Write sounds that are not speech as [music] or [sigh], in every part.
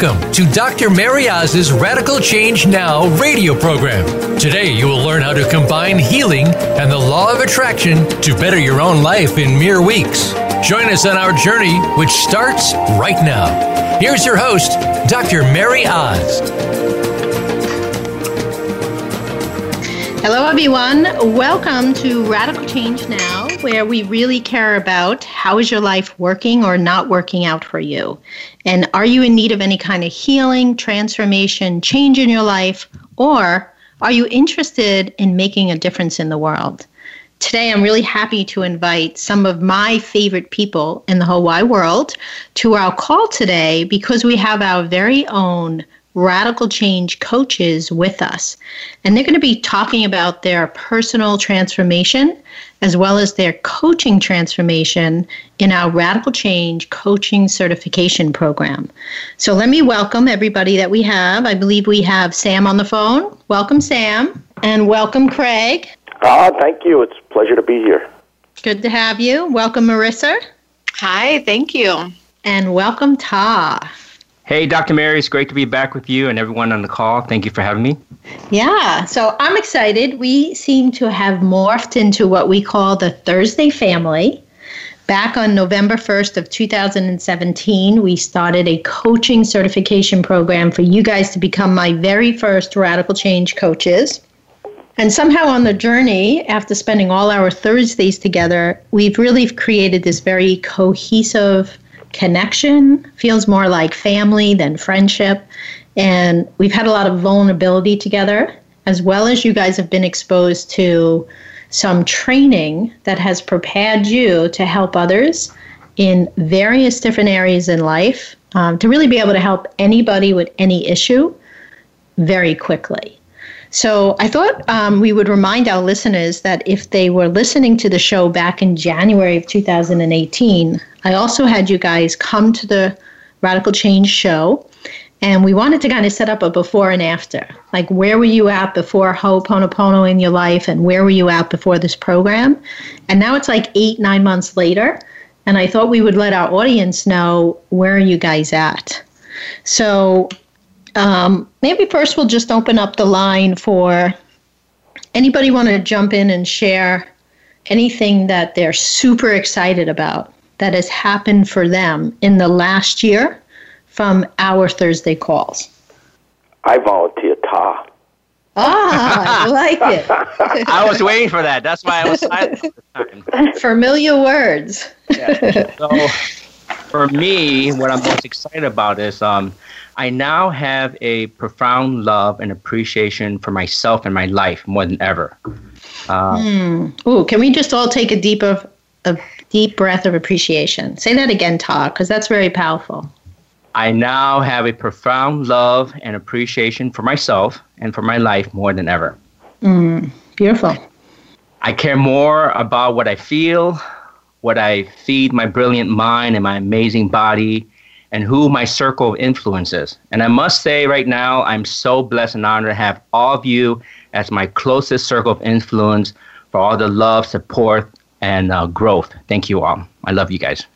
Welcome to Dr. Mary Oz's Radical Change Now radio program. Today, you will learn how to combine healing and the law of attraction to better your own life in mere weeks. Join us on our journey, which starts right now. Here's your host, Dr. Mary Oz. Hello, everyone. Welcome to Radical Change Now, where we really care about how is your life working or not working out for you? And are you in need of any kind of healing, transformation, change in your life, or are you interested in making a difference in the world? Today, I'm really happy to invite some of my favorite people in the whole wide world to our call today because we have our very own radical change coaches with us. And they're going to be talking about their personal transformation as well as their coaching transformation in our radical change coaching certification program. So let me welcome everybody that we have. I believe we have Sam on the phone. Welcome, Sam. And welcome, Craig. Ah, thank you. It's a pleasure to be here. Good to have you. Welcome, Marissa. Hi, thank you. And welcome, Ta. Hey, Dr. Mary, it's great to be back with you and everyone on the call. Thank you for having me. Yeah, so I'm excited. We seem to have morphed into what we call the Thursday family. Back on November 1st of 2017, we started a coaching certification program for you guys to become my very first radical change coaches. And somehow on the journey, after spending all our Thursdays together, we've really created this very cohesive connection, feels more like family than friendship. And we've had a lot of vulnerability together, as well as you guys have been exposed to some training that has prepared you to help others in various different areas in life um, to really be able to help anybody with any issue very quickly. So I thought um, we would remind our listeners that if they were listening to the show back in January of 2018, I also had you guys come to the Radical Change show. And we wanted to kind of set up a before and after. Like, where were you at before Ho'oponopono in your life, and where were you at before this program? And now it's like eight, nine months later. And I thought we would let our audience know where are you guys at. So um, maybe first we'll just open up the line for anybody want to jump in and share anything that they're super excited about that has happened for them in the last year from our Thursday calls. I volunteer Ta. Ah, I like it. [laughs] I was waiting for that. That's why I was silent. Familiar words. yeah. So, for me, what I'm most excited about is um, I now have a profound love and appreciation for myself and my life more than ever. Uh, mm. Ooh, can we just all take a deep of a deep breath of appreciation? Say that again, Ta, because that's very powerful. I now have a profound love and appreciation for myself and for my life more than ever. Mm, beautiful. I care more about what I feel, what I feed my brilliant mind and my amazing body, and who my circle of influence is. And I must say right now, I'm so blessed and honored to have all of you as my closest circle of influence for all the love, support, and uh, growth. Thank you all. I love you guys.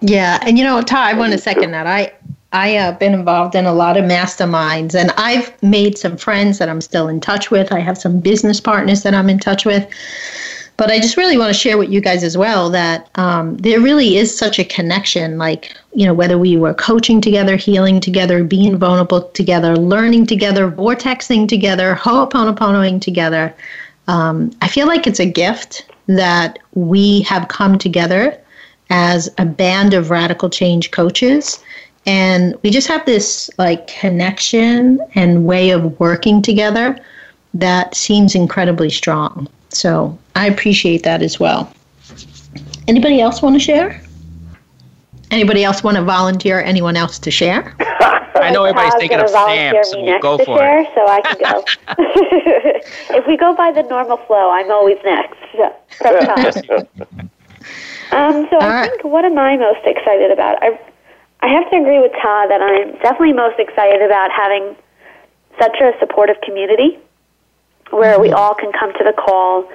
Yeah, and you know, Ta, I want to second that. I I have uh, been involved in a lot of masterminds, and I've made some friends that I'm still in touch with. I have some business partners that I'm in touch with. But I just really want to share with you guys as well that um, there really is such a connection. Like, you know, whether we were coaching together, healing together, being vulnerable together, learning together, vortexing together, ho'oponoponoing together. Um, I feel like it's a gift that we have come together as a band of radical change coaches and we just have this like connection and way of working together that seems incredibly strong so I appreciate that as well. Anybody else want to share? Anybody else want to volunteer? Anyone else to share? [laughs] I know everybody's thinking of Sam, so we'll go for share, it. So I can go. [laughs] if we go by the normal flow, I'm always next. So, [laughs] um, so I right. think what am I most excited about? I I have to agree with Ta that I'm definitely most excited about having such a supportive community where we all can come to the call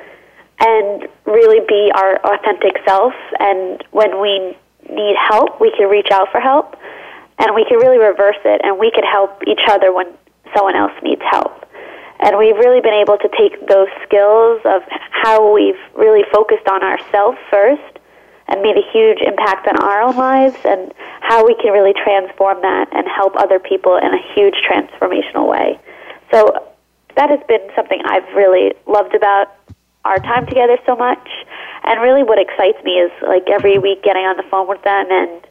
and really be our authentic self. And when we need help, we can reach out for help. and we can really reverse it, and we can help each other when someone else needs help. And we've really been able to take those skills of how we've really focused on ourselves first and made a huge impact on our own lives and how we can really transform that and help other people in a huge transformational way. So that has been something I've really loved about our time together so much. And really what excites me is like every week getting on the phone with them and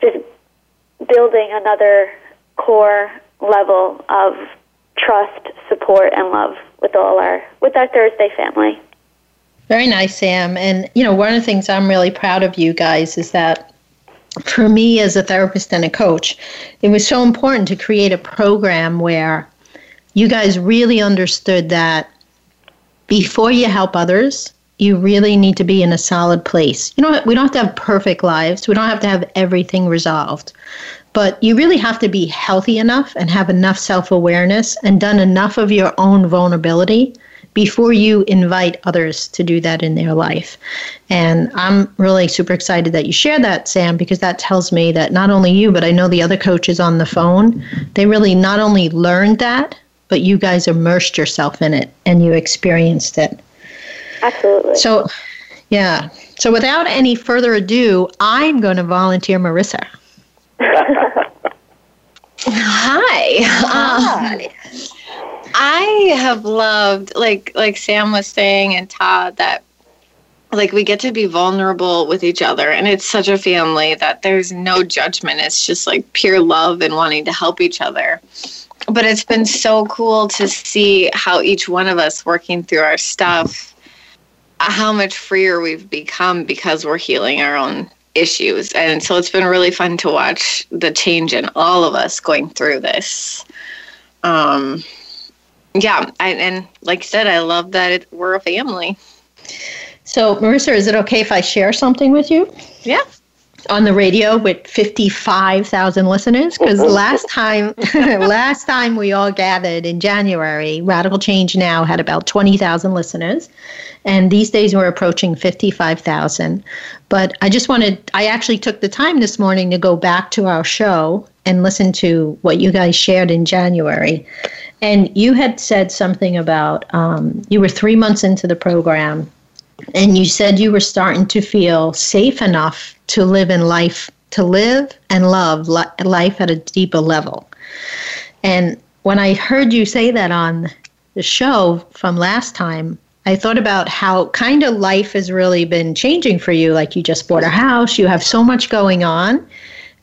just building another core level of trust, support, and love with all our with our Thursday family. Very nice, Sam. And you know, one of the things I'm really proud of you guys is that for me as a therapist and a coach, it was so important to create a program where you guys really understood that before you help others, you really need to be in a solid place. You know, we don't have to have perfect lives. We don't have to have everything resolved. But you really have to be healthy enough and have enough self awareness and done enough of your own vulnerability before you invite others to do that in their life. And I'm really super excited that you share that, Sam, because that tells me that not only you, but I know the other coaches on the phone, they really not only learned that, but you guys immersed yourself in it and you experienced it. Absolutely. So, yeah. So, without any further ado, I'm going to volunteer Marissa. [laughs] Hi. Hi. Um, I have loved, like like Sam was saying, and Ta, that like we get to be vulnerable with each other, and it's such a family that there's no judgment. It's just like pure love and wanting to help each other. But it's been so cool to see how each one of us working through our stuff, how much freer we've become because we're healing our own issues. And so it's been really fun to watch the change in all of us going through this. Um, yeah, I, and like I said, I love that it, we're a family. So, Marissa, is it okay if I share something with you? Yeah. On the radio with fifty-five thousand listeners, because last time, [laughs] last time we all gathered in January, Radical Change Now had about twenty thousand listeners, and these days we're approaching fifty-five thousand. But I just wanted, I actually took the time this morning to go back to our show and listen to what you guys shared in January. And you had said something about um, you were three months into the program, and you said you were starting to feel safe enough to live in life, to live and love li- life at a deeper level. And when I heard you say that on the show from last time, I thought about how kind of life has really been changing for you. Like you just bought a house, you have so much going on.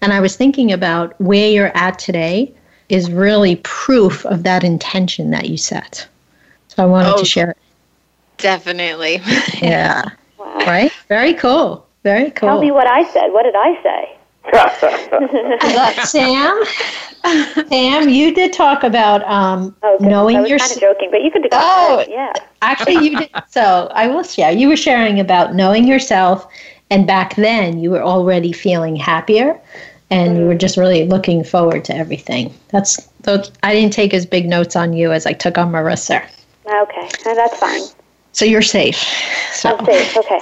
And I was thinking about where you're at today is really proof of that intention that you set. So I wanted oh, to share it. Definitely. [laughs] yeah. Wow. Right? Very cool. Very cool. Tell me what I said. What did I say? [laughs] Sam, Sam, you did talk about um, oh, knowing I was your. kind of joking, but you could. Oh, yeah. Actually, you did. [laughs] So I will share. You were sharing about knowing yourself, and back then you were already feeling happier and you were just really looking forward to everything. That's those. I didn't take as big notes on you as I took on Marissa. Okay, that's fine. So you're safe. So. I'm safe. Okay.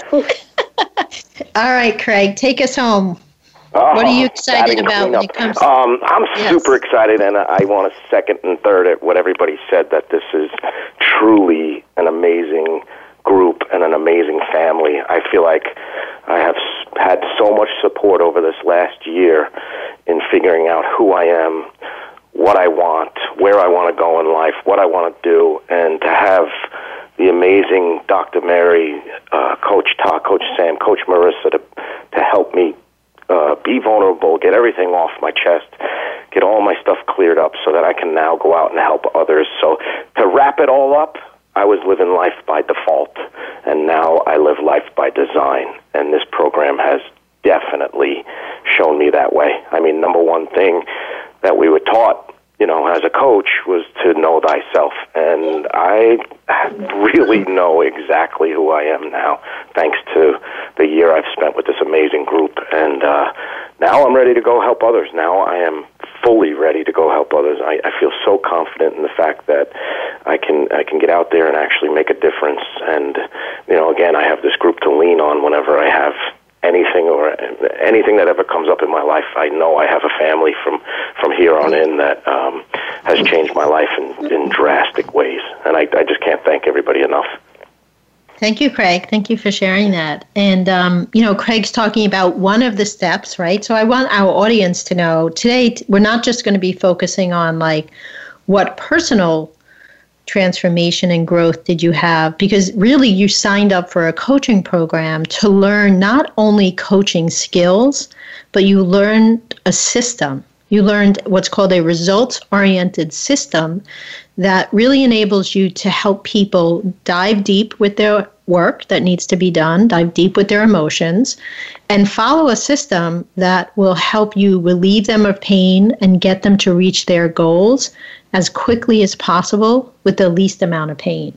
[laughs] All right, Craig, take us home. Oh, what are you excited about when it comes? To- um, I'm yes. super excited, and I want to second and third at what everybody said that this is truly an amazing group and an amazing family. I feel like I have had so much support over this last year in figuring out who I am, what I want, where I want to go in life, what I want to do, and to have the amazing Dr. Mary, uh, Coach Ta, Coach Sam, Coach Marissa to to help me uh, be vulnerable, get everything off my chest, get all my stuff cleared up, so that I can now go out and help others. So to wrap it all up, I was living life by default, and now I live life by design. And this program has definitely shown me that way. I mean, number one thing that we were taught, you know, as a coach was to know thyself. And I really know exactly who I am now, thanks to the year I've spent with this amazing group. And uh, now I'm ready to go help others. Now I am fully ready to go help others. I, I feel so confident in the fact that I can I can get out there and actually make a difference. And you know, again, I have this group to lean on whenever I have anything or anything that ever comes up in my life, I know I have a family from from here on in that um, has changed my life in, in drastic ways, and I, I just can't thank everybody enough. Thank you, Craig. Thank you for sharing that. And, um, you know, Craig's talking about one of the steps, right? So I want our audience to know today we're not just going to be focusing on like what personal transformation and growth did you have? Because really, you signed up for a coaching program to learn not only coaching skills, but you learned a system. You learned what's called a results oriented system that really enables you to help people dive deep with their work that needs to be done, dive deep with their emotions, and follow a system that will help you relieve them of pain and get them to reach their goals as quickly as possible with the least amount of pain.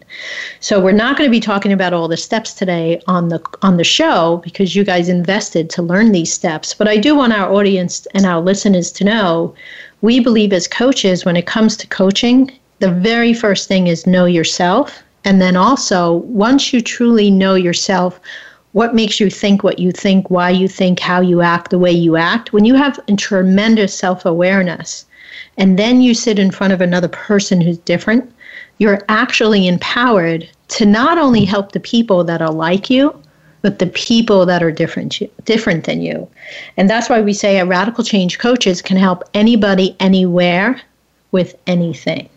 So we're not going to be talking about all the steps today on the on the show because you guys invested to learn these steps, but I do want our audience and our listeners to know we believe as coaches when it comes to coaching the very first thing is know yourself. And then also, once you truly know yourself, what makes you think what you think, why you think, how you act the way you act, when you have tremendous self awareness, and then you sit in front of another person who's different, you're actually empowered to not only help the people that are like you, but the people that are different different than you. And that's why we say a radical change coaches can help anybody anywhere with anything.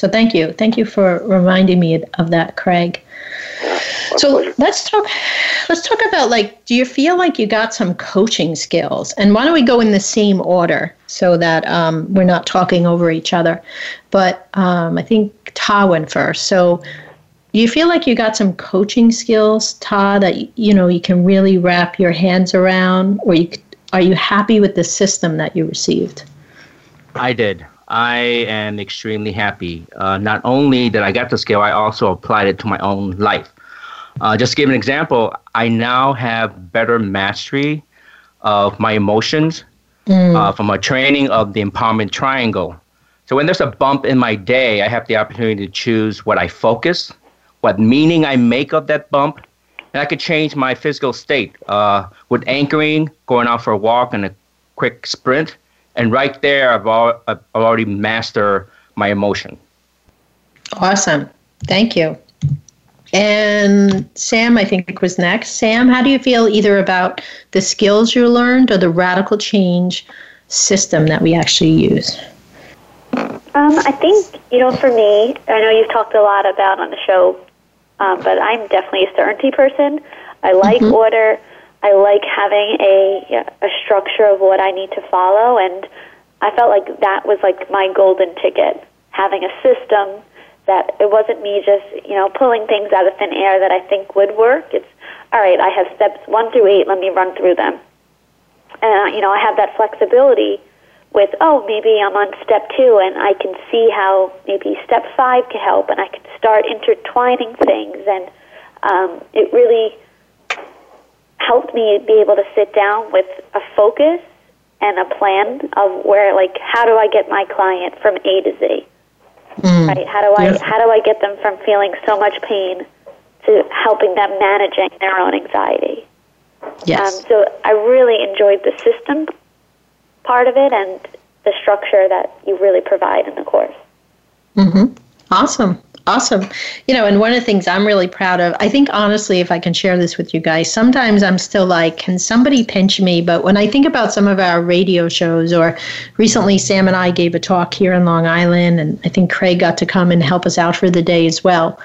So thank you. Thank you for reminding me of that, Craig. So let's talk let's talk about like do you feel like you got some coaching skills? And why don't we go in the same order so that um, we're not talking over each other. But um, I think Ta went first. So do you feel like you got some coaching skills, Ta, that you know you can really wrap your hands around, or you, are you happy with the system that you received? I did. I am extremely happy. Uh, not only that I got the skill, I also applied it to my own life. Uh, just to give an example, I now have better mastery of my emotions mm. uh, from a training of the empowerment triangle. So when there's a bump in my day, I have the opportunity to choose what I focus, what meaning I make of that bump, and I could change my physical state uh, with anchoring, going out for a walk, and a quick sprint and right there I've, al- I've already mastered my emotion. Awesome. Thank you. And Sam, I think was next. Sam, how do you feel either about the skills you learned or the radical change system that we actually use? Um, I think, you know, for me, I know you've talked a lot about on the show, um, but I'm definitely a certainty person. I like mm-hmm. order. I like having a a structure of what I need to follow, and I felt like that was like my golden ticket. Having a system that it wasn't me just you know pulling things out of thin air that I think would work. It's all right. I have steps one through eight. Let me run through them, and you know I have that flexibility with oh maybe I'm on step two and I can see how maybe step five can help, and I can start intertwining things, and um, it really helped me be able to sit down with a focus and a plan of where like how do I get my client from A to Z? Mm. Right? How do I yes. how do I get them from feeling so much pain to helping them managing their own anxiety? Yes. Um, so I really enjoyed the system part of it and the structure that you really provide in the course. Mhm. Awesome. Awesome. You know, and one of the things I'm really proud of, I think honestly, if I can share this with you guys, sometimes I'm still like, can somebody pinch me? But when I think about some of our radio shows, or recently Sam and I gave a talk here in Long Island, and I think Craig got to come and help us out for the day as well.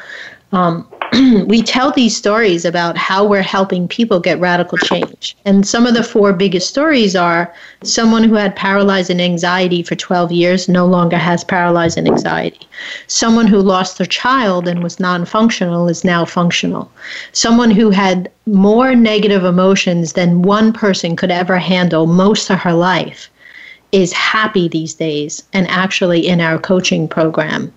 Um, [clears throat] we tell these stories about how we're helping people get radical change. And some of the four biggest stories are someone who had paralyzing anxiety for 12 years no longer has paralyzing anxiety. Someone who lost their child and was non functional is now functional. Someone who had more negative emotions than one person could ever handle most of her life is happy these days and actually in our coaching program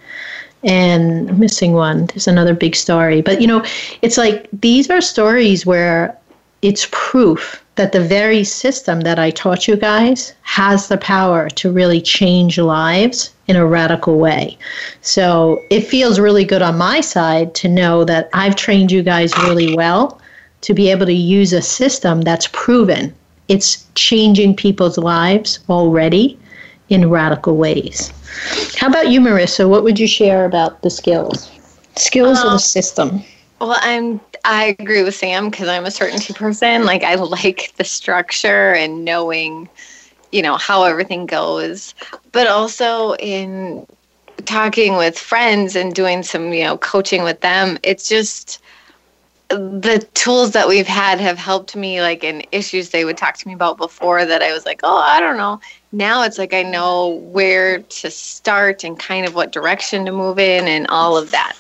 and I'm missing one. There's another big story. But you know, it's like these are stories where it's proof that the very system that I taught you guys has the power to really change lives in a radical way. So it feels really good on my side to know that I've trained you guys really well to be able to use a system that's proven. It's changing people's lives already in radical ways. How about you, Marissa? What would you share about the skills? Skills um, of the system. Well, I'm I agree with Sam because I'm a certainty person. Like I [laughs] like the structure and knowing, you know, how everything goes. But also in talking with friends and doing some, you know, coaching with them, it's just the tools that we've had have helped me like in issues they would talk to me about before that I was like, oh, I don't know. Now it's like I know where to start and kind of what direction to move in and all of that.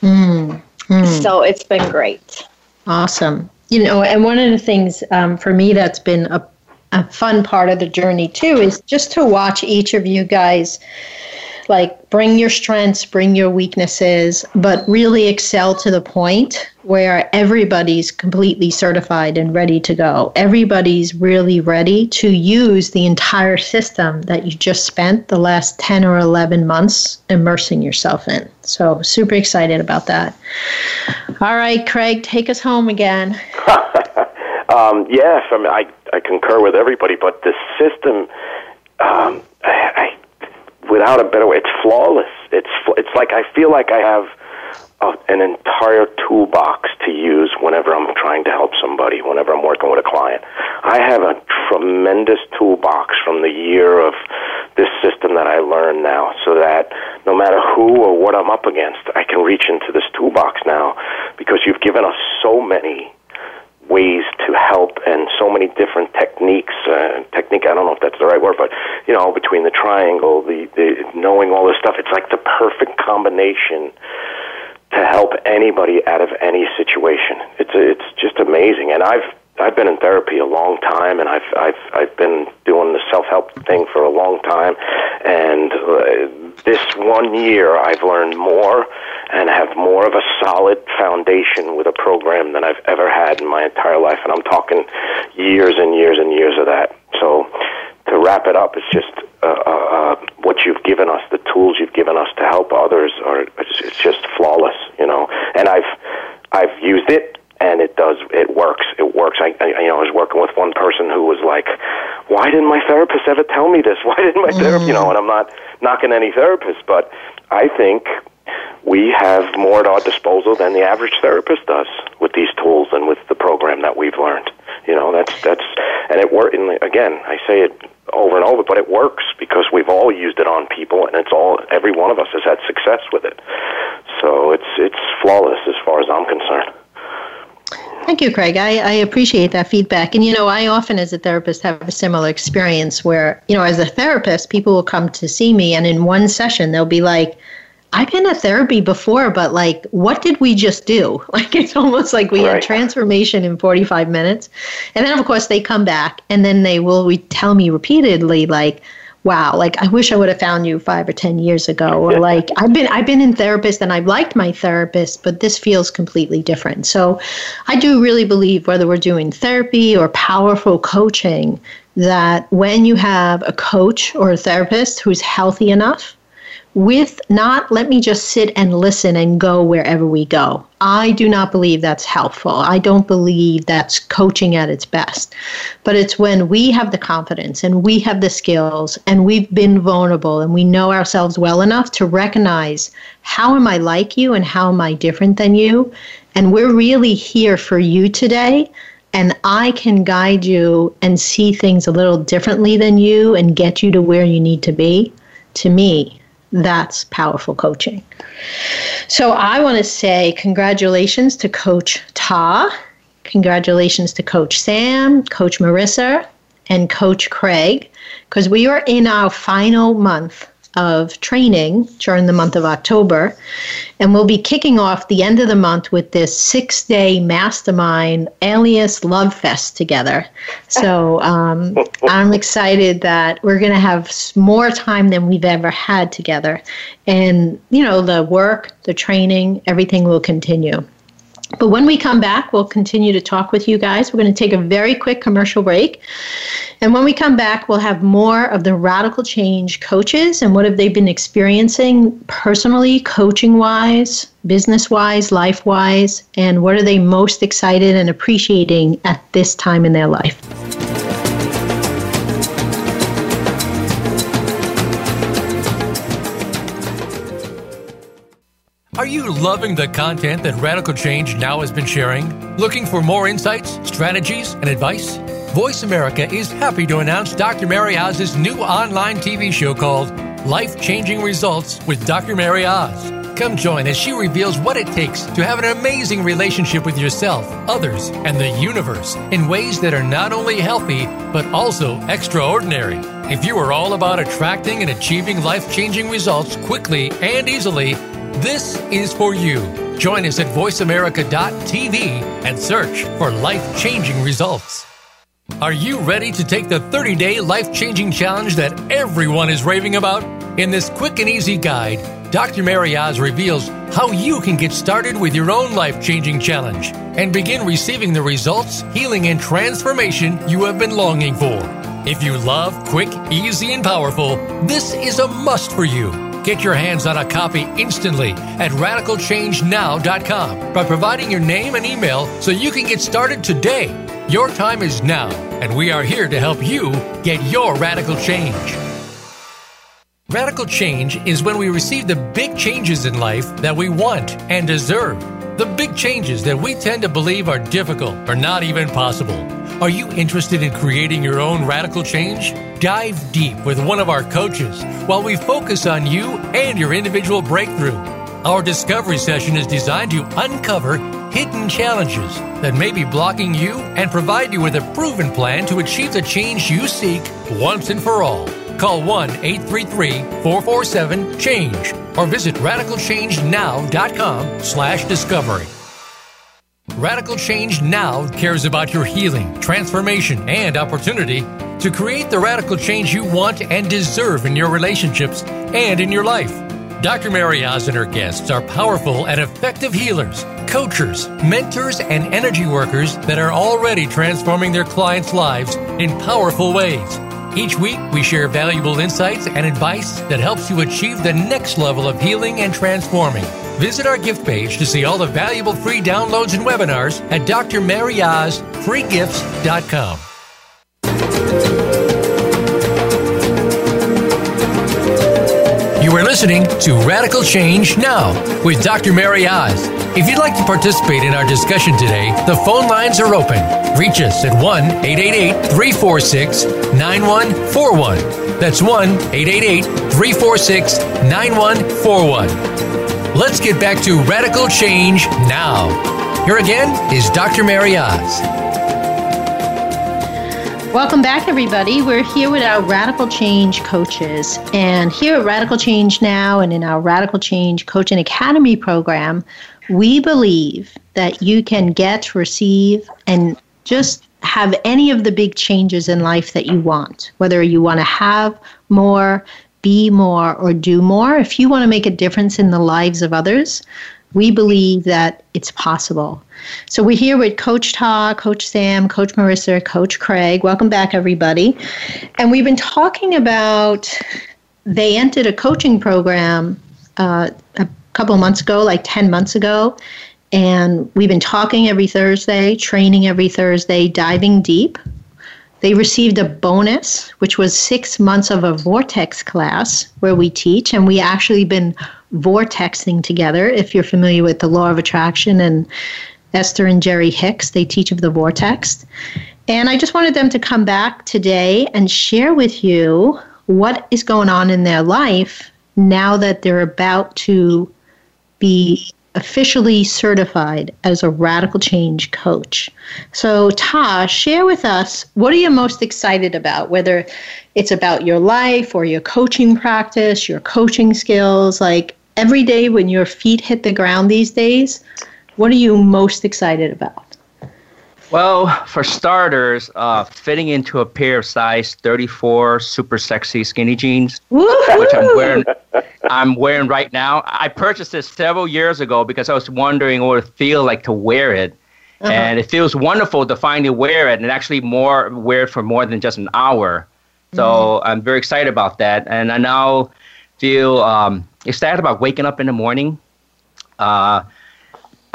Mm, mm. So it's been great. Awesome. You know, and one of the things um, for me that's been a, a fun part of the journey too is just to watch each of you guys like bring your strengths, bring your weaknesses, but really excel to the point where everybody's completely certified and ready to go. Everybody's really ready to use the entire system that you just spent the last 10 or 11 months immersing yourself in. So, super excited about that. All right, Craig, take us home again. [laughs] um, yes, I, mean, I, I concur with everybody, but the system. Um, I, without a better way, it's flawless. It's it's like I feel like I have a, an entire toolbox to use whenever I'm trying to help somebody, whenever I'm working with a client. I have a tremendous toolbox from the year of this system that I learned now, so that no matter who or what I'm up against, I can reach into this toolbox now because you've given us so many ways to help and so many different techniques. Uh, technique, I don't know if that's the right word, but you know, between the triangle, the, the knowing all this stuff, it's like the perfect combination to help anybody out of any situation. It's it's just amazing, and I've I've been in therapy a long time, and I've I've I've been doing the self help thing for a long time, and uh, this one year I've learned more and have more of a solid foundation with a program than I've ever had in my entire life, and I'm talking years and years and years of that. So to wrap it up, it's just uh, uh, uh what you've given us, the tools you've given us to help others, are it's, it's just flawless, you know. And I've I've used it and it does it works it works I, I you know I was working with one person who was like why didn't my therapist ever tell me this [laughs] why didn't my therapist you know and I'm not knocking any therapist but I think we have more at our disposal than the average therapist does with these tools and with the program that we've learned you know that's that's and it work again I say it over and over but it works because we've all used it on people and it's all every one of us has had success with it so it's it's flawless as far as I'm concerned Thank you, Craig. I, I appreciate that feedback. And, you know, I often, as a therapist, have a similar experience where, you know, as a therapist, people will come to see me, and in one session, they'll be like, I've been at therapy before, but like, what did we just do? [laughs] Like, it's almost like we right. had transformation in 45 minutes. And then, of course, they come back and then they will re- tell me repeatedly, like, wow, like I wish I would have found you five or ten years ago. Or like I've been I've been in therapist and I've liked my therapist, but this feels completely different. So I do really believe whether we're doing therapy or powerful coaching, that when you have a coach or a therapist who's healthy enough with not let me just sit and listen and go wherever we go. I do not believe that's helpful. I don't believe that's coaching at its best. But it's when we have the confidence and we have the skills and we've been vulnerable and we know ourselves well enough to recognize how am I like you and how am I different than you? And we're really here for you today. And I can guide you and see things a little differently than you and get you to where you need to be. To me, that's powerful coaching. So I want to say congratulations to Coach Ta, congratulations to Coach Sam, Coach Marissa, and Coach Craig, because we are in our final month of training during the month of October. And we'll be kicking off the end of the month with this six day mastermind alias Love Fest together. So um, [laughs] I'm excited that we're going to have more time than we've ever had together. And, you know, the work, the training, everything will continue. But when we come back, we'll continue to talk with you guys. We're going to take a very quick commercial break. And when we come back, we'll have more of the radical change coaches and what have they been experiencing personally, coaching wise, business wise, life wise, and what are they most excited and appreciating at this time in their life? Are you loving the content that Radical Change Now has been sharing? Looking for more insights, strategies, and advice? Voice America is happy to announce Dr. Mary Oz's new online TV show called Life Changing Results with Dr. Mary Oz. Come join as she reveals what it takes to have an amazing relationship with yourself, others, and the universe in ways that are not only healthy, but also extraordinary. If you are all about attracting and achieving life changing results quickly and easily, this is for you. Join us at voiceamerica.tv and search for life changing results. Are you ready to take the 30 day life changing challenge that everyone is raving about? In this quick and easy guide, Dr. Mary Oz reveals how you can get started with your own life changing challenge and begin receiving the results, healing, and transformation you have been longing for. If you love quick, easy, and powerful, this is a must for you. Get your hands on a copy instantly at radicalchangenow.com by providing your name and email so you can get started today. Your time is now, and we are here to help you get your radical change. Radical change is when we receive the big changes in life that we want and deserve. The big changes that we tend to believe are difficult or not even possible. Are you interested in creating your own radical change? Dive deep with one of our coaches while we focus on you and your individual breakthrough. Our discovery session is designed to uncover hidden challenges that may be blocking you and provide you with a proven plan to achieve the change you seek once and for all. Call 1 833 447 CHANGE or visit radicalchangenow.com slash discovery. Radical Change Now cares about your healing, transformation, and opportunity to create the radical change you want and deserve in your relationships and in your life. Dr. Mary Oz and her guests are powerful and effective healers, coaches, mentors, and energy workers that are already transforming their clients' lives in powerful ways. Each week, we share valuable insights and advice that helps you achieve the next level of healing and transforming. Visit our gift page to see all the valuable free downloads and webinars at drmaryozfreegifts.com. You are listening to Radical Change Now with Dr. Mary Oz. If you'd like to participate in our discussion today, the phone lines are open. Reach us at 1 888 346 9141. That's 1 888 346 9141. Let's get back to Radical Change Now. Here again is Dr. Mary Oz. Welcome back, everybody. We're here with our Radical Change coaches. And here at Radical Change Now and in our Radical Change Coaching Academy program, we believe that you can get, receive, and just have any of the big changes in life that you want, whether you want to have more, be more, or do more. If you want to make a difference in the lives of others, we believe that it's possible. So we're here with Coach Ta, Coach Sam, Coach Marissa, Coach Craig. Welcome back, everybody. And we've been talking about they entered a coaching program uh, a couple months ago, like 10 months ago. And we've been talking every Thursday, training every Thursday, diving deep. They received a bonus, which was six months of a vortex class where we teach, and we actually been vortexing together. If you're familiar with the law of attraction and Esther and Jerry Hicks, they teach of the vortex. And I just wanted them to come back today and share with you what is going on in their life now that they're about to be officially certified as a radical change coach. So, Ta, share with us what are you most excited about, whether it's about your life or your coaching practice, your coaching skills. Like every day when your feet hit the ground these days, what are you most excited about? Well, for starters, uh, fitting into a pair of size 34 super sexy skinny jeans, Woo-hoo! which I'm wearing, I'm wearing right now. I purchased this several years ago because I was wondering what it feel like to wear it. Uh-huh. And it feels wonderful to finally wear it and actually more wear it for more than just an hour. So mm-hmm. I'm very excited about that. And I now feel um, excited about waking up in the morning Uh,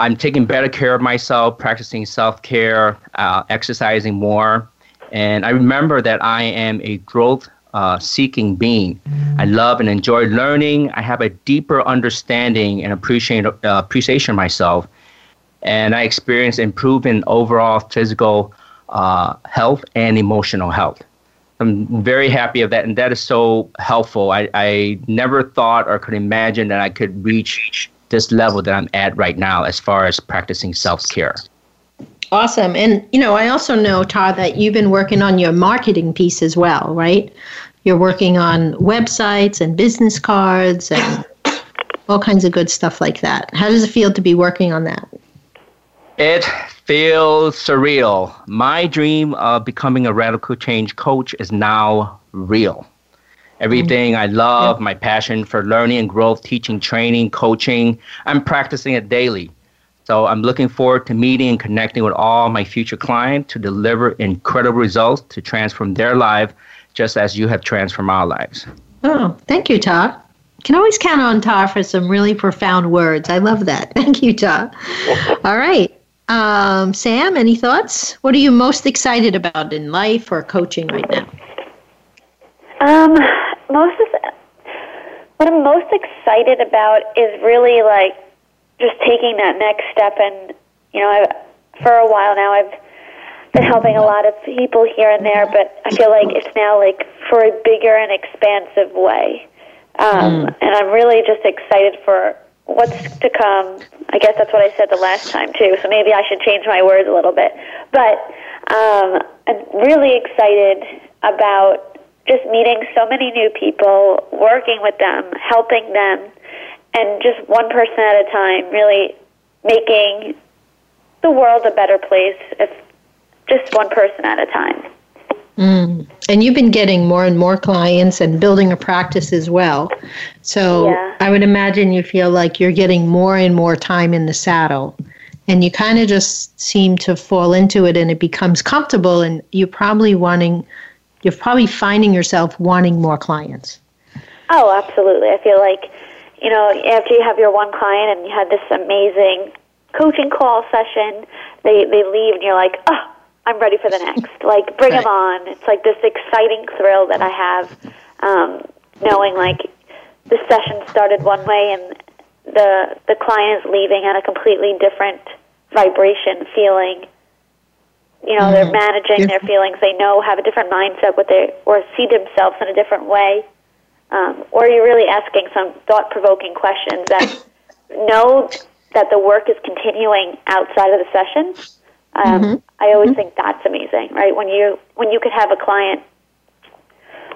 I'm taking better care of myself, practicing self care, uh, exercising more. And I remember that I am a growth uh, seeking being. I love and enjoy learning. I have a deeper understanding and appreciation, uh, appreciation of myself. And I experience improvement overall physical uh, health and emotional health. I'm very happy of that, and that is so helpful. I, I never thought or could imagine that I could reach this level that I'm at right now as far as practicing self care. Awesome. And, you know, I also know, Ta, that you've been working on your marketing piece as well, right? You're working on websites and business cards and all kinds of good stuff like that. How does it feel to be working on that? It feels surreal. My dream of becoming a radical change coach is now real. Everything I love, my passion for learning and growth, teaching, training, coaching, I'm practicing it daily. So I'm looking forward to meeting and connecting with all my future clients to deliver incredible results to transform their life just as you have transformed our lives. Oh, thank you, Ta. Can always count on Ta for some really profound words. I love that. [laughs] Thank you, Ta. [laughs] all right. Um, Sam, any thoughts? What are you most excited about in life or coaching right now? Um, most of the, what I'm most excited about is really like just taking that next step. And you know, I've, for a while now, I've been helping a lot of people here and there, but I feel like it's now like for a bigger and expansive way. Um, mm. And I'm really just excited for what's to come. I guess that's what I said the last time too. So maybe I should change my words a little bit. But um, I'm really excited about just meeting so many new people, working with them, helping them, and just one person at a time, really making the world a better place. If just one person at a time. Mm. And you've been getting more and more clients and building a practice as well. So yeah. I would imagine you feel like you're getting more and more time in the saddle. And you kind of just seem to fall into it and it becomes comfortable and you're probably wanting you're probably finding yourself wanting more clients. Oh, absolutely. I feel like, you know, after you have your one client and you had this amazing coaching call session, they they leave and you're like, "Oh, I'm ready for the [laughs] next. Like, bring right. them on. It's like this exciting thrill that I have, um, knowing like the session started one way and the the client is leaving at a completely different vibration, feeling. You know, mm-hmm. they're managing their feelings. They know, have a different mindset, what they or see themselves in a different way. Um, or you're really asking some thought provoking questions that [laughs] know that the work is continuing outside of the session um, mm-hmm. I always mm-hmm. think that's amazing, right? When you when you could have a client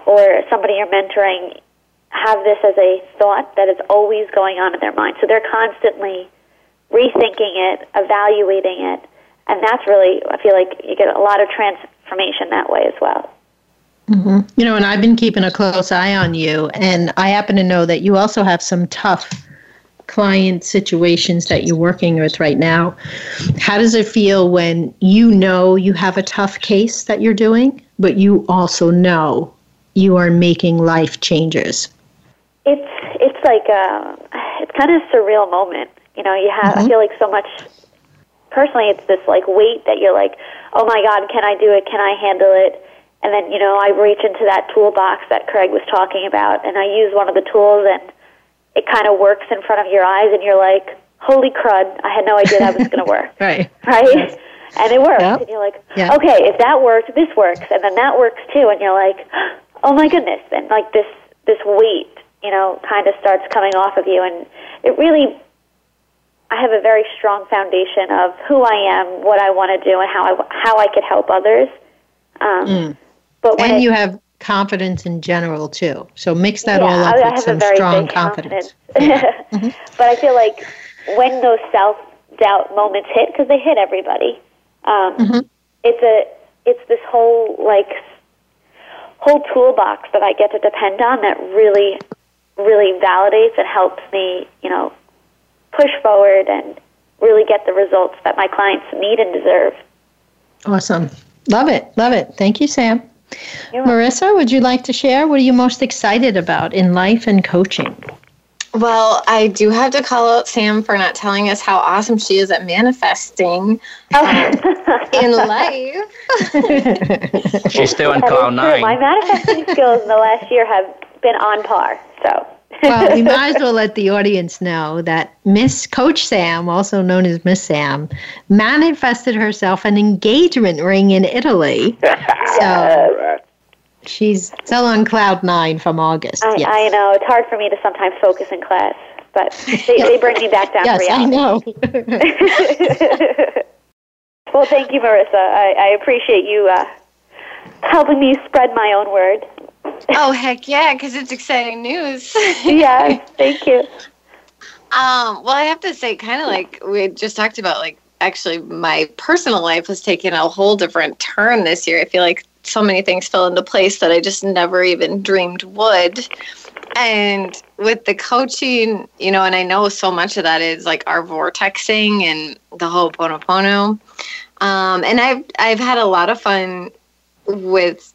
or somebody you're mentoring have this as a thought that is always going on in their mind, so they're constantly rethinking it, evaluating it, and that's really I feel like you get a lot of transformation that way as well. Mm-hmm. You know, and I've been keeping a close eye on you, and I happen to know that you also have some tough client situations that you're working with right now. How does it feel when you know you have a tough case that you're doing, but you also know you are making life changes? It's it's like a it's kind of a surreal moment. You know, you have mm-hmm. I feel like so much personally it's this like weight that you're like, "Oh my god, can I do it? Can I handle it?" And then, you know, I reach into that toolbox that Craig was talking about and I use one of the tools and it kind of works in front of your eyes, and you're like, "Holy crud! I had no idea that was going [laughs] to work." right. Right. And it works, yep. and you're like, yep. "Okay, if that works, this works, and then that works too." And you're like, "Oh my goodness!" And like this, this weight, you know, kind of starts coming off of you, and it really I have a very strong foundation of who I am, what I want to do, and how I how I could help others. Um, mm. But and it, you have confidence in general too. So mix that yeah, all up I, with some strong confidence. confidence. [laughs] mm-hmm. But I feel like when those self doubt moments hit, because they hit everybody, um, mm-hmm. it's a it's this whole like whole toolbox that I get to depend on that really really validates and helps me, you know, push forward and really get the results that my clients need and deserve. Awesome. Love it. Love it. Thank you, Sam. Marissa, would you like to share? What are you most excited about in life and coaching? Well, I do have to call out Sam for not telling us how awesome she is at manifesting um, [laughs] in life. She's still in cloud nine. My manifesting skills in the last year have been on par. So. Well, we [laughs] might as well let the audience know that Miss Coach Samm, also known as Miss Samm, manifested herself an engagement ring in Italy. so [laughs] she's still on cloud nine from August. I, yes. I know it's hard for me to sometimes focus in class, but they, they bring me back down yes, to reality. I know. [laughs] well, thank you, Marissa. I, I appreciate you uh, helping me spread my own word. Oh heck yeah, because it's exciting news. [laughs] yeah, thank you. Um, well, I have to say, kind of like we just talked about, like actually, my personal life has taken a whole different turn this year. I feel like so many things fell into place that I just never even dreamed would. And with the coaching, you know, and I know so much of that is like our vortexing and the whole Ho'oponopono. Um, and I've I've had a lot of fun with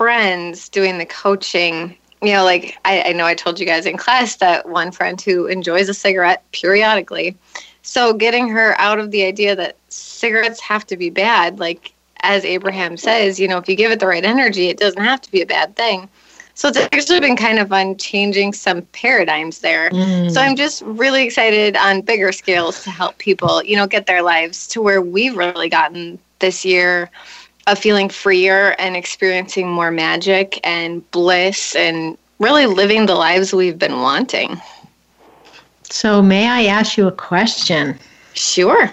friends doing the coaching. You know, like I, I know I told you guys in class that one friend who enjoys a cigarette periodically. So getting her out of the idea that cigarettes have to be bad, like as Abraham says, you know, if you give it the right energy, it doesn't have to be a bad thing. So it's actually been kind of fun changing some paradigms there. Mm. So I'm just really excited on bigger scales to help people, you know, get their lives to where we've really gotten this year of feeling freer and experiencing more magic and bliss and really living the lives we've been wanting. So, may I ask you a question? Sure.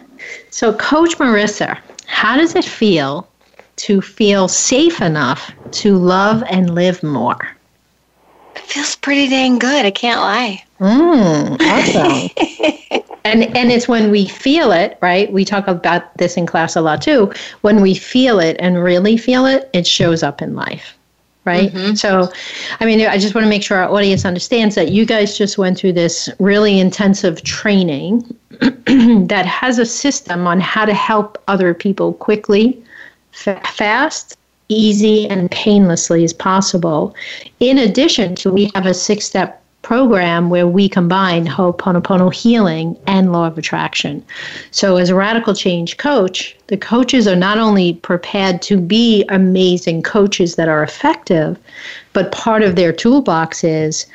So, Coach Marissa, how does it feel to feel safe enough to love and live more? It feels pretty dang good. I can't lie. Mm, awesome. [laughs] and and it's when we feel it, right? We talk about this in class a lot too. When we feel it and really feel it, it shows up in life. Right. Mm-hmm. So, I mean, I just want to make sure our audience understands that you guys just went through this really intensive training [clears throat] that has a system on how to help other people quickly, fa- fast, easy, and painlessly as possible. In addition to, we have a six step program where we combine Ho'oponopono healing and law of attraction. So, as a radical change coach, the coaches are not only prepared to be amazing coaches that are effective, but part of their toolbox is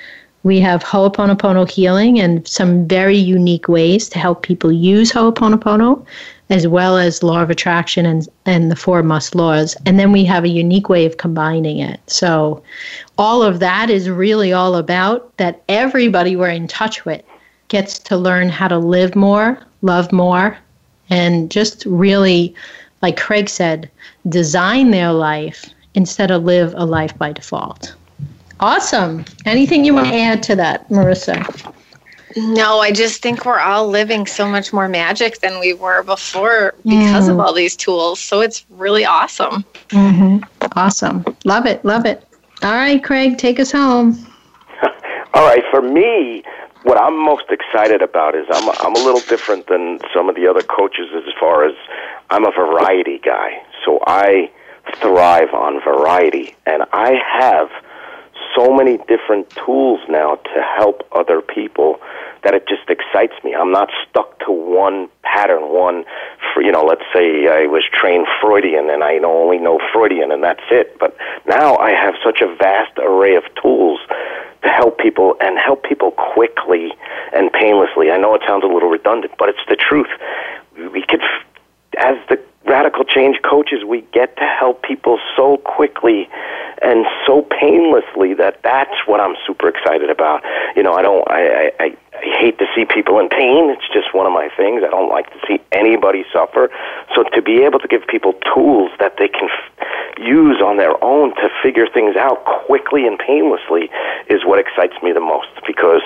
we have Ho'oponopono healing and some very unique ways to help people use Ho'oponopono as well as law of attraction and, and the four must laws. And then we have a unique way of combining it. So all of that is really all about that everybody we're in touch with gets to learn how to live more, love more, and just really, like Craig said, design their life instead of live a life by default. Awesome. Anything you want to add to that, Marissa? No, I just think we're all living so much more magic than we were before because mm. of all these tools. So it's really awesome. Mm-hmm. Awesome. Love it. Love it. All right, Craig, take us home. [laughs] all right. For me, what I'm most excited about is I'm a, I'm a little different than some of the other coaches as far as I'm a variety guy. So I thrive on variety. And I have so many different tools now to help other people that it just excites me. I'm not stuck to one pattern, one, you know, let's say I was trained Freudian and I only know Freudian and that's it. But now I have such a vast array of tools to help people and help people quickly and painlessly. I know it sounds a little redundant, but it's the truth. We could, as the radical change coaches, we get to help people so quickly and so painlessly that that's what I'm super excited about. You know, I don't, I, I, I hate to see people in pain. It's just one of my things. I don't like to see anybody suffer. So to be able to give people tools that they can f- use on their own to figure things out quickly and painlessly is what excites me the most because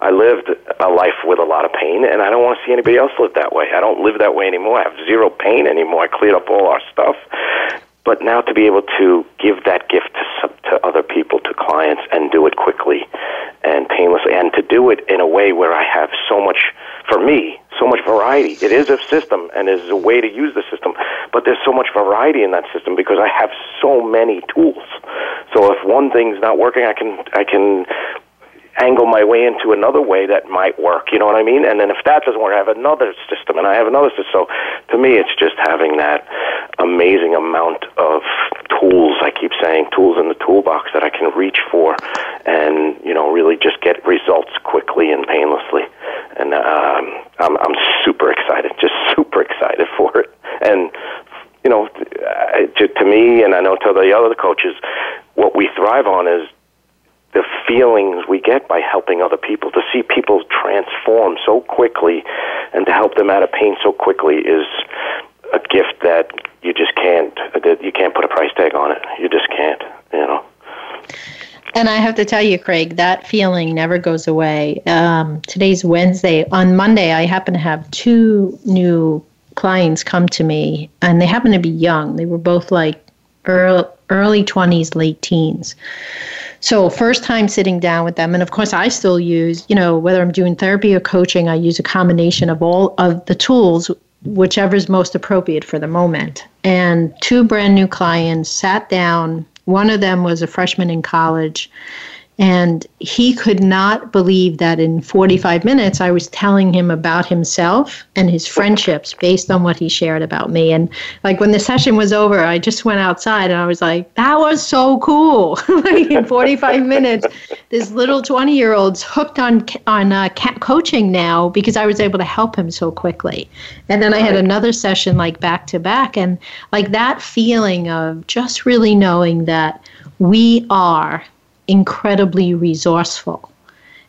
I lived a life with a lot of pain and I don't want to see anybody else live that way. I don't live that way anymore. I have zero pain anymore. I cleared up all our stuff but now to be able to give that gift to, to other people, to clients, and do it quickly and painlessly, and to do it in a way where I have so much, for me, so much variety. It is a system and it is a way to use the system, but there's so much variety in that system because I have so many tools. So if one thing's not working, I can I can angle my way into another way that might work. You know what I mean? And then if that doesn't work, I have another system, and I have another system. So to me, it's just having that amazing amount of tools. I keep saying tools in the toolbox that I can reach for, and you know, really just get results quickly and painlessly. And um, I'm I'm super excited, just [laughs] super excited for it. And you know, to, to me, and I know to the other coaches, what we thrive on is the feelings we get by helping other people. To see people transform so quickly and to help them out of pain so quickly is a gift that you just can't that you can't put a price tag on it. You just can't, you know. And I have to tell you, Craig, that feeling never goes away. Um, today's Wednesday. On Monday, I happen to have two new clients come to me, and they happen to be young. They were both like early, early 20s, late teens. So, first time sitting down with them. And of course, I still use, you know, whether I'm doing therapy or coaching, I use a combination of all of the tools, whichever is most appropriate for the moment. And two brand new clients sat down. One of them was a freshman in college and he could not believe that in 45 minutes I was telling him about himself and his friendships based on what he shared about me. And like when the session was over, I just went outside and I was like, that was so cool. [laughs] like in 45 minutes, this little 20 year old's hooked on, on uh, coaching now because I was able to help him so quickly. And then I had another session like back to back. And like that feeling of just really knowing that we are incredibly resourceful.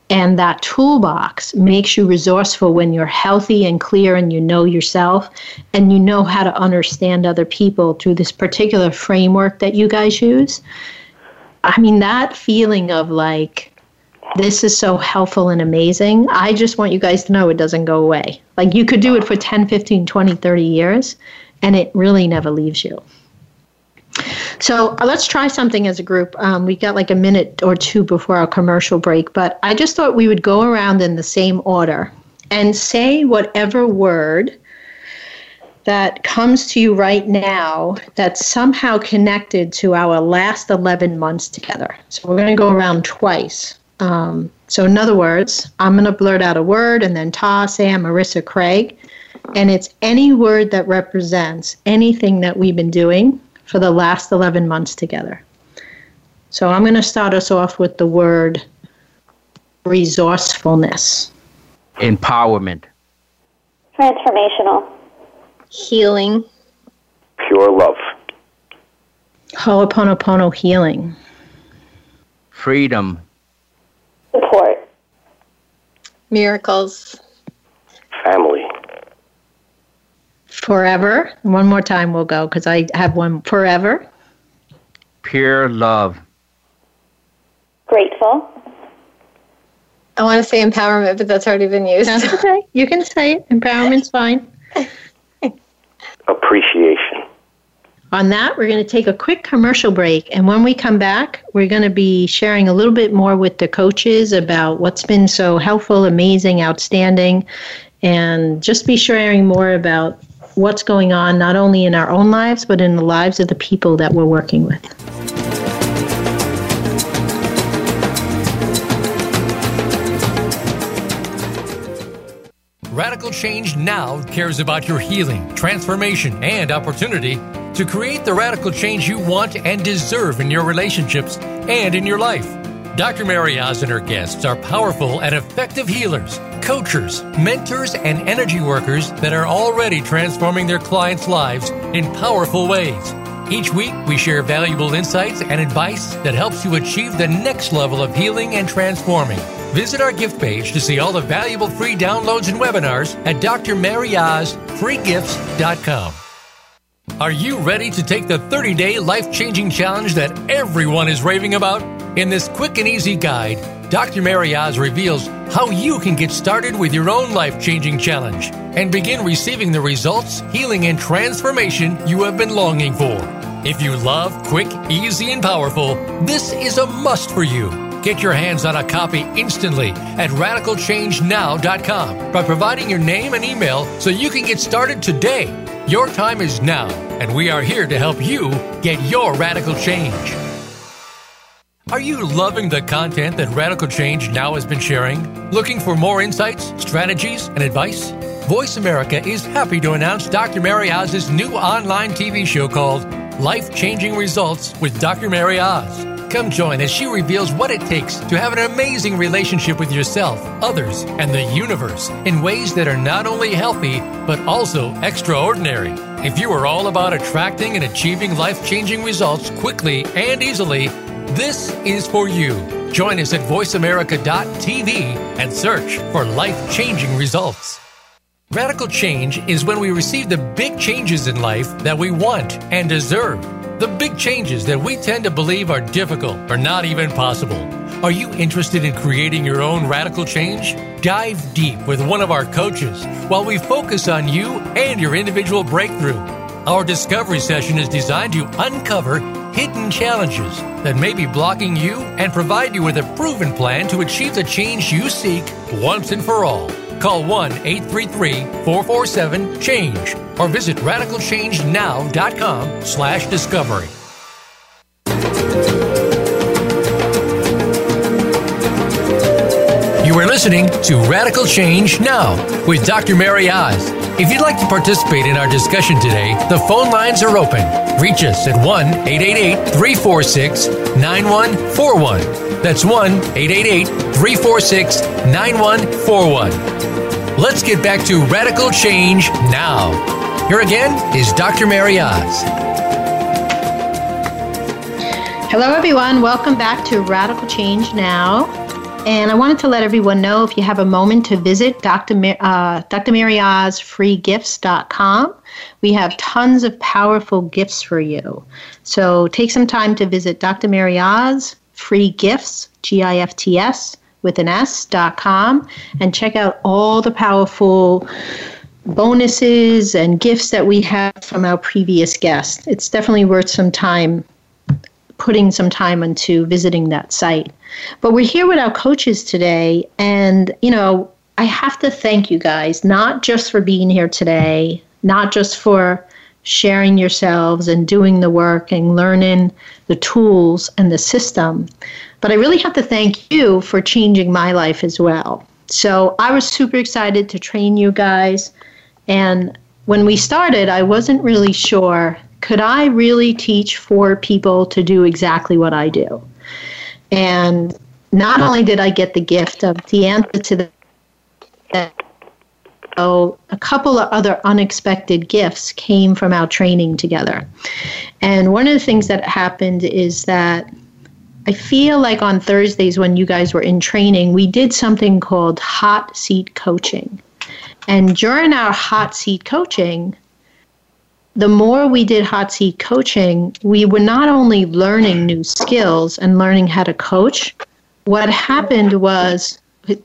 And that toolbox makes you resourceful when you're healthy and clear and you know yourself and you know how to understand other people through this particular framework that you guys use. I mean, that feeling of like, this is so helpful and amazing. I just want you guys to know it doesn't go away. Like, you could do it for 10, 15, 20, 30 years, and it really never leaves you. So uh, let's try something as a group. Um, we got like a minute or two before our commercial break, but I just thought we would go around in the same order and say whatever word that comes to you right now that's somehow connected to our last 11 months together. So we're going to go around twice. Um, so, in other words, I'm going to blurt out a word and then Ta, Samm, Marissa, Craig. And it's any word that represents anything that we've been doing for the last 11 months together. So I'm going to start us off with the word resourcefulness, empowerment, transformational, healing, pure love, Ho'oponopono healing, freedom, support, miracles, family, Forever. One more time we'll go because I have one. Forever. Pure love. Grateful. I want to say empowerment, but that's already been used. That's okay. You can say it. Empowerment's fine. [laughs] Appreciation. On that, we're going to take a quick commercial break. And when we come back, we're going to be sharing a little bit more with the coaches about what's been so helpful, amazing, outstanding, and just be sharing more about what's going on not only in our own lives, but in the lives of the people that we're working with. Radical Change Now cares about your healing, transformation, and opportunity to create the radical change you want and deserve in your relationships and in your life. Dr. Mary Oz and her guests are powerful and effective healers coaches, mentors, and energy workers that are already transforming their clients' lives in powerful ways. Each week, we share valuable insights and advice that helps you achieve the next level of healing and transforming. Visit our gift page to see all the valuable free downloads and webinars at drmaryozfreegifts.com. Are you ready to take the 30 day life changing challenge that everyone is raving about? In this quick and easy guide, Dr. Mary Oz reveals how you can get started with your own life changing challenge and begin receiving the results, healing, and transformation you have been longing for. If you love quick, easy, and powerful, this is a must for you. Get your hands on a copy instantly at radicalchangenow.com by providing your name and email so you can get started today. Your time is now, and we are here to help you get your radical change. Are you loving the content that Radical Change Now has been sharing? Looking for more insights, strategies, and advice? Voice America is happy to announce Dr. Mary Oz's new online TV show called Life Changing Results with Dr. Mary Oz. Come join as she reveals what it takes to have an amazing relationship with yourself, others, and the universe in ways that are not only healthy, but also extraordinary. If you are all about attracting and achieving life changing results quickly and easily, this is for you. Join us at voiceamerica.tv and search for life changing results. Radical change is when we receive the big changes in life that we want and deserve. The big changes that we tend to believe are difficult or not even possible. Are you interested in creating your own radical change? Dive deep with one of our coaches while we focus on you and your individual breakthrough. Our discovery session is designed to uncover hidden challenges that may be blocking you and provide you with a proven plan to achieve the change you seek once and for all. Call 1 833 447 CHANGE or visit radicalchangenow.com slash discovery. You are listening to Radical Change Now with Dr. Mary Oz. If you'd like to participate in our discussion today, the phone lines are open. Reach us at 1 888 346 9141. That's 1 888 346 9141. Let's get back to Radical Change Now. Here again is Dr. Mary Oz. Hello, everyone. Welcome back to Radical Change Now. And I wanted to let everyone know if you have a moment to visit Dr. Mar- uh, drmaryozfreegifts.com. We have tons of powerful gifts for you. So take some time to visit Dr. Mary Oz Free Gifts, G I F T S, with an S.com, and check out all the powerful bonuses and gifts that we have from our previous guests. It's definitely worth some time putting some time into visiting that site. But we're here with our coaches today, and you know, I have to thank you guys, not just for being here today, not just for sharing yourselves and doing the work and learning the tools and the system, but I really have to thank you for changing my life as well. So I was super excited to train you guys. And when we started, I wasn't really sure could I really teach four people to do exactly what I do? And not only did I get the gift of the answer to that, oh, a couple of other unexpected gifts came from our training together. And one of the things that happened is that I feel like on Thursdays when you guys were in training, we did something called hot seat coaching. And during our hot seat coaching, the more we did hot seat coaching, we were not only learning new skills and learning how to coach. What happened was,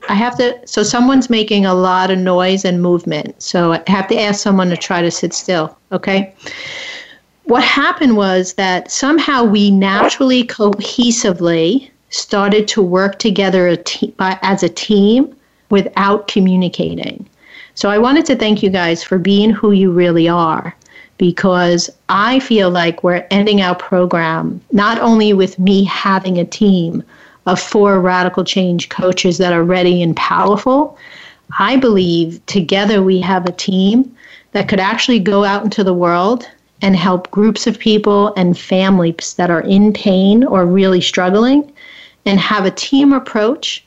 I have to, so someone's making a lot of noise and movement. So I have to ask someone to try to sit still, okay? What happened was that somehow we naturally, cohesively started to work together as a team without communicating. So I wanted to thank you guys for being who you really are because I feel like we're ending our program not only with me having a team of four radical change coaches that are ready and powerful. I believe together we have a team that could actually go out into the world and help groups of people and families that are in pain or really struggling and have a team approach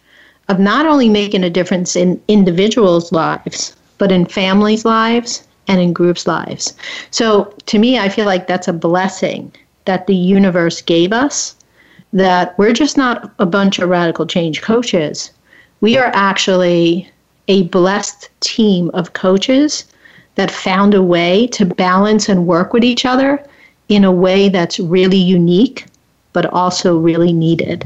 of not only making a difference in individuals' lives, but in families' lives and in groups' lives. So to me, I feel like that's a blessing that the universe gave us, that we're just not a bunch of radical change coaches. We are actually a blessed team of coaches that found a way to balance and work with each other in a way that's really unique, but also really needed.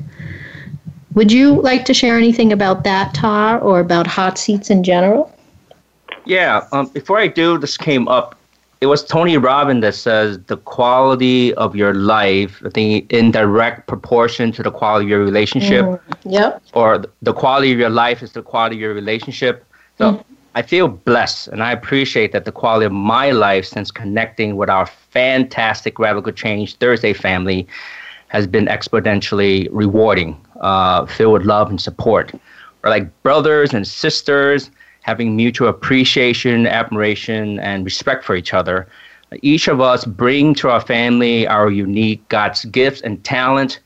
Would you like to share anything about that, Ta, or about hot seats in general? Yeah. Um, before I do, this came up. It was Tony Robbins that says the quality of your life, I think, in direct proportion to the quality of your relationship. Mm, yep. Or the quality of your life is the quality of your relationship. So mm. I feel blessed and I appreciate that the quality of my life since connecting with our fantastic Radical Change Thursday family has been exponentially rewarding, uh, filled with love and support. We're like brothers and sisters, having mutual appreciation, admiration, and respect for each other. Each of us bring to our family our unique God's gifts and talent.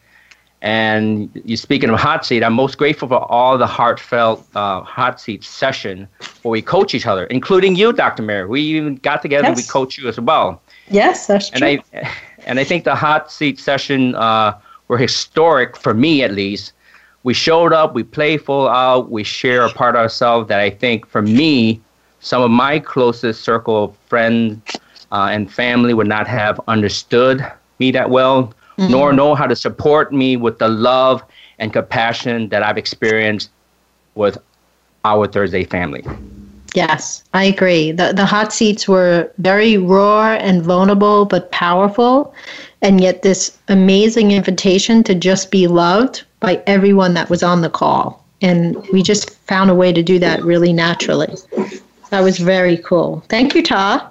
And you speaking of hot seat, I'm most grateful for all the heartfelt uh, hot seat session where we coach each other, including you, Dr. Mary. We even got together yes. and we coach you as well. Yes, that's true. And I, [laughs] and I think the hot seat session uh, were historic for me at least. We showed up, we played full out, we share a part of ourselves that I think for me, some of my closest circle of friends uh, and family would not have understood me that well, mm-hmm. nor know how to support me with the love and compassion that I've experienced with our Thursday family. Yes, I agree. The the hot seats were very raw and vulnerable but powerful and yet this amazing invitation to just be loved by everyone that was on the call. And we just found a way to do that really naturally. That was very cool. Thank you, Ta.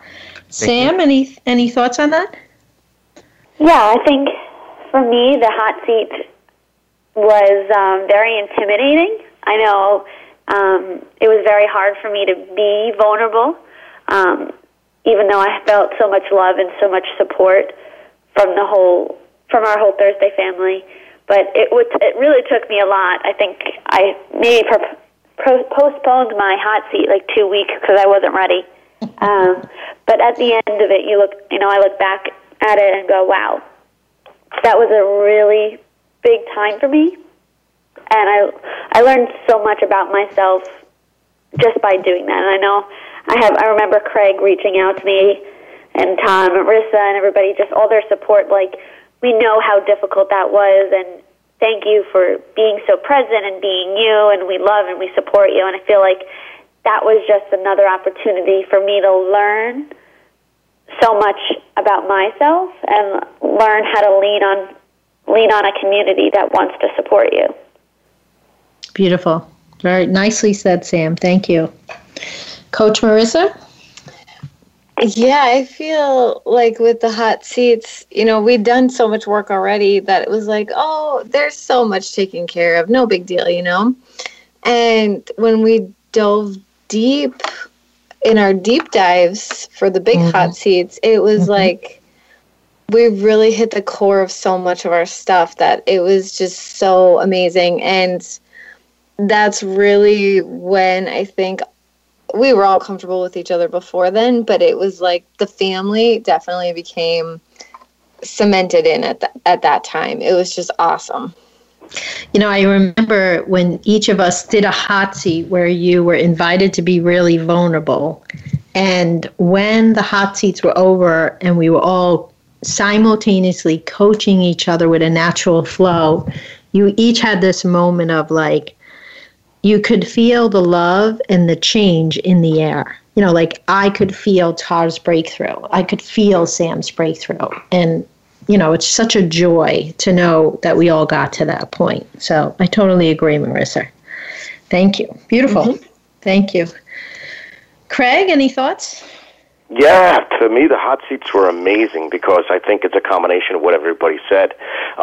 Thank Samm, you. any any thoughts on that? Yeah, I think for me the hot seat was um, very intimidating. I know um, it was very hard for me to be vulnerable, um, even though I felt so much love and so much support from the whole from our whole Thursday family. But it would it really took me a lot. I think I maybe pro- pro- postponed my hot seat like two weeks because I wasn't ready. [laughs] Um, but at the end of it, you look, you know, I look back at it and go, wow, that was a really big time for me and I I learned so much about myself just by doing that. And I know I have I remember Craig reaching out to me and Tom Marissa and everybody just all their support like we know how difficult that was and thank you for being so present and being you and we love and we support you and I feel like that was just another opportunity for me to learn so much about myself and learn how to lean on lean on a community that wants to support you. Beautiful. Very nicely said, Samm. Thank you. Coach Marissa? Yeah, I feel like with the hot seats, you know, we'd done so much work already that it was like, oh, there's so much taken care of. No big deal, you know? And when we dove deep in our deep dives for the big mm-hmm. hot seats, it was mm-hmm. like we really hit the core of so much of our stuff that it was just so amazing. And that's really when I think we were all comfortable with each other before then, but it was like the family definitely became cemented in at, the, at that time. It was just awesome. You know, I remember when each of us did a hot seat where you were invited to be really vulnerable. And when the hot seats were over and we were all simultaneously coaching each other with a natural flow, you each had this moment of like, you could feel the love and the change in the air. You know, like I could feel Ta's breakthrough. I could feel Samm's breakthrough. And, you know, it's such a joy to know that we all got to that point. So I totally agree, Marissa. Thank you. Beautiful. Mm-hmm. Thank you. Craig, any thoughts? Yeah, to me, the hot seats were amazing because I think it's a combination of what everybody said.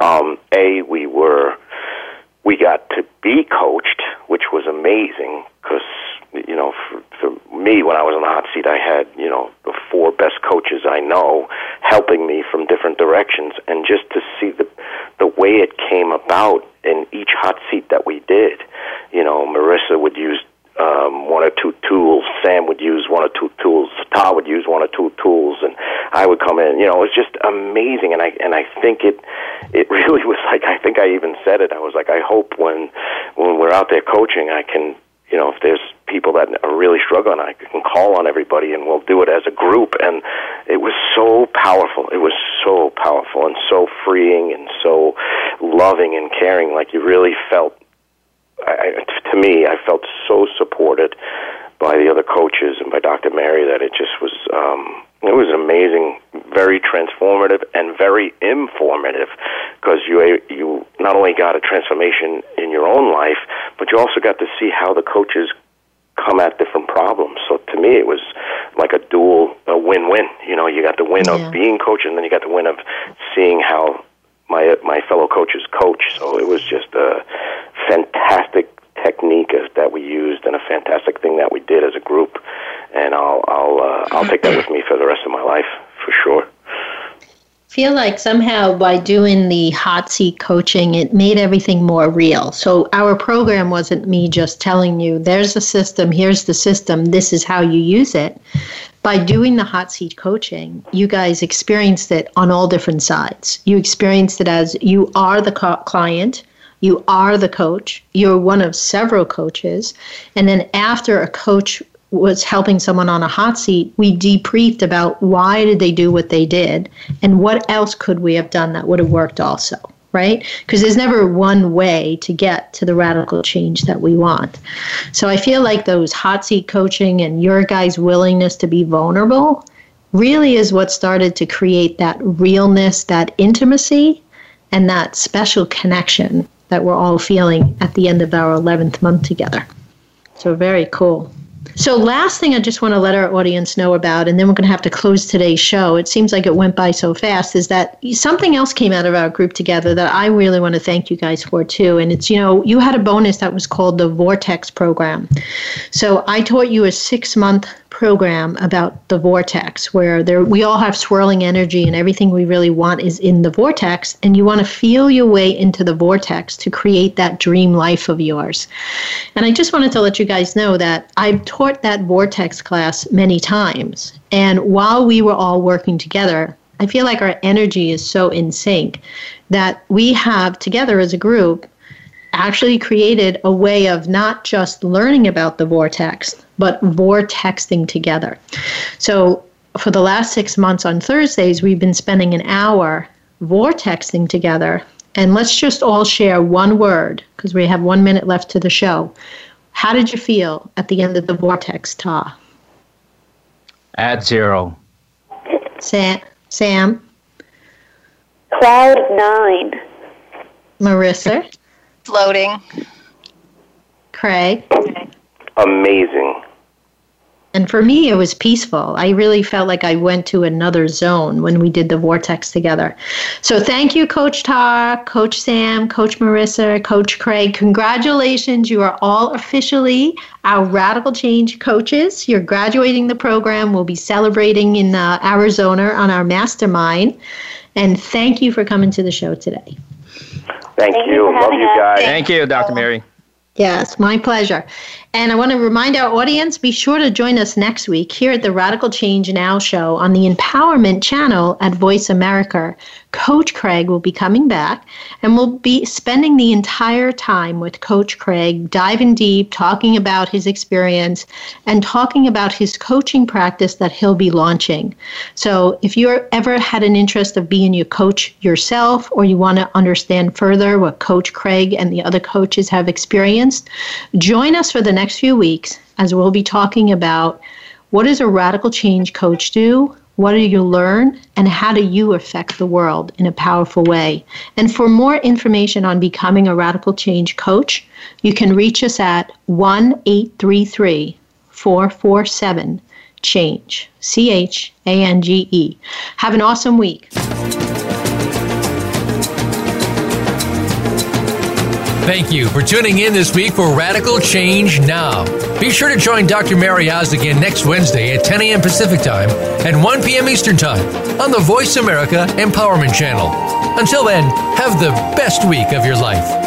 Um, a, we were we got to be coached, which was amazing because you know for, for me when I was on the hot seat, I had you know the four best coaches I know helping me from different directions, and just to see the the way it came about in each hot seat that we did, you know, Marissa would use um, one or two tools. Samm would use one or two tools. Ta would use one or two tools, and I would come in. You know, it was just amazing, and I and I think it it [laughs] really was like I think I even said it. I was like, I hope when when we're out there coaching, I can you know if there's people that are really struggling, I can call on everybody, and we'll do it as a group. And it was so powerful. It was so powerful and so freeing and so loving and caring. Like you really felt I, to me, I felt so supported by the other coaches and by Dr. Mary that it just was um, it was amazing, very transformative and very informative because you you not only got a transformation in your own life, but you also got to see how the coaches come at different problems. So to me, it was like a dual, a win-win. You know, you got the win yeah. of being coach, and then you got the win of seeing how my my fellow coach's coach. So it was just a fantastic technique that we used and a fantastic thing that we did as a group. And I'll I'll uh, I'll take that with me for the rest of my life for sure feel like somehow by doing the hot seat coaching, it made everything more real. So our program wasn't me just telling you, there's a system, here's the system, this is how you use it. By doing the hot seat coaching, you guys experienced it on all different sides. You experienced it as you are the client, you are the coach, you're one of several coaches, and then after a coach was helping someone on a hot seat, we debriefed about why did they do what they did and what else could we have done that would have worked also, right? Because there's never one way to get to the radical change that we want. So I feel like those hot seat coaching and your guys' willingness to be vulnerable really is what started to create that realness, that intimacy, and that special connection that we're all feeling at the end of our 11th month together. So very cool. So, last thing I just want to let our audience know about, and then we're going to have to close today's show. It seems like it went by so fast, is that something else came out of our group together that I really want to thank you guys for too. And it's, you know, you had a bonus that was called the Vortex program. So, I taught you a six month program about the vortex where there we all have swirling energy and everything we really want is in the vortex and you want to feel your way into the vortex to create that dream life of yours. And I just wanted to let you guys know that I've that vortex class many times and while we were all working together I feel like our energy is so in sync that we have together as a group actually created a way of not just learning about the vortex, but vortexing together. So for the last six months on Thursdays, we've been spending an hour vortexing together. And let's just all share one word because we have one minute left to the show. How did you feel at the end of the vortex, Ta? At zero. Samm? Samm? Cloud nine. Marissa? Floating. Craig? Amazing. And for me, it was peaceful. I really felt like I went to another zone when we did the vortex together. So thank you, Coach Ta, Coach Samm, Coach Marissa, Coach Craig. Congratulations. You are all officially our Radical Change coaches. You're graduating the program. We'll be celebrating in uh, Arizona on our mastermind. And thank you for coming to the show today. Thank, Thank you. you Love you guys. Thank you, Dr. Mary. Yes, my pleasure. And I want to remind our audience be sure to join us next week here at the Radical Change Now show on the Empowerment channel at Voice America. Coach Craig will be coming back and we'll be spending the entire time with Coach Craig, diving deep, talking about his experience and talking about his coaching practice that he'll be launching. So if you're ever had an interest of being your coach yourself or you want to understand further what Coach Craig and the other coaches have experienced, join us for the next next few weeks as we'll be talking about what does a radical change coach do? What do you learn? And how do you affect the world in a powerful way? And for more information on becoming a radical change coach, you can reach us at 1 833 447 CHANGE. C H A N G E. Have an awesome week. Thank you for tuning in this week for Radical Change Now. Be sure to join Dr. Mary Oz again next Wednesday at 10 a.m. Pacific Time and 1 p.m. Eastern Time on the Voice America Empowerment Channel. Until then, have the best week of your life.